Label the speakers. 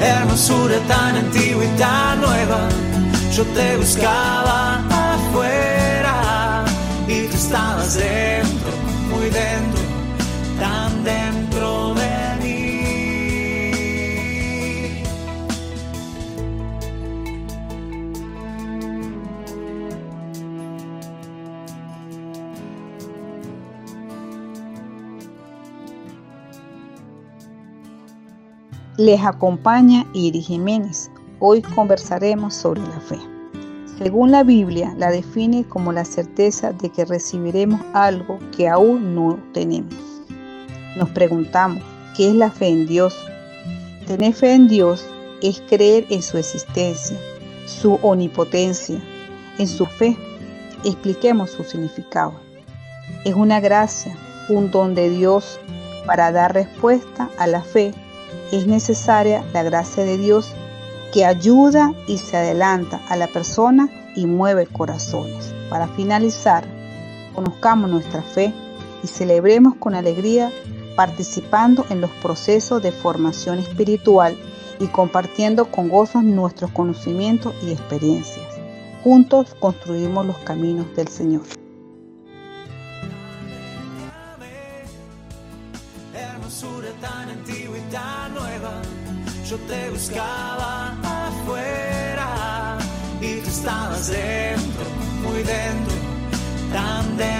Speaker 1: Hermosura tan antigua y tan nueva, yo te buscaba afuera y tú estabas dentro, muy dentro, tan dentro
Speaker 2: Les acompaña Iris Jiménez. Hoy conversaremos sobre la fe. Según la Biblia, la define como la certeza de que recibiremos algo que aún no tenemos. Nos preguntamos, ¿qué es la fe en Dios? Tener fe en Dios es creer en su existencia, su omnipotencia, en su fe. Expliquemos su significado. Es una gracia, un don de Dios para dar respuesta a la fe es necesaria la gracia de Dios que ayuda y se adelanta a la persona y mueve corazones. Para finalizar, conozcamos nuestra fe y celebremos con alegría participando en los procesos de formación espiritual y compartiendo con gozo nuestros conocimientos y experiencias. Juntos construimos los caminos del Señor.
Speaker 1: Hermosura tan antigua y tan nueva. Yo te buscaba afuera y tú estabas dentro, muy dentro, tan dentro de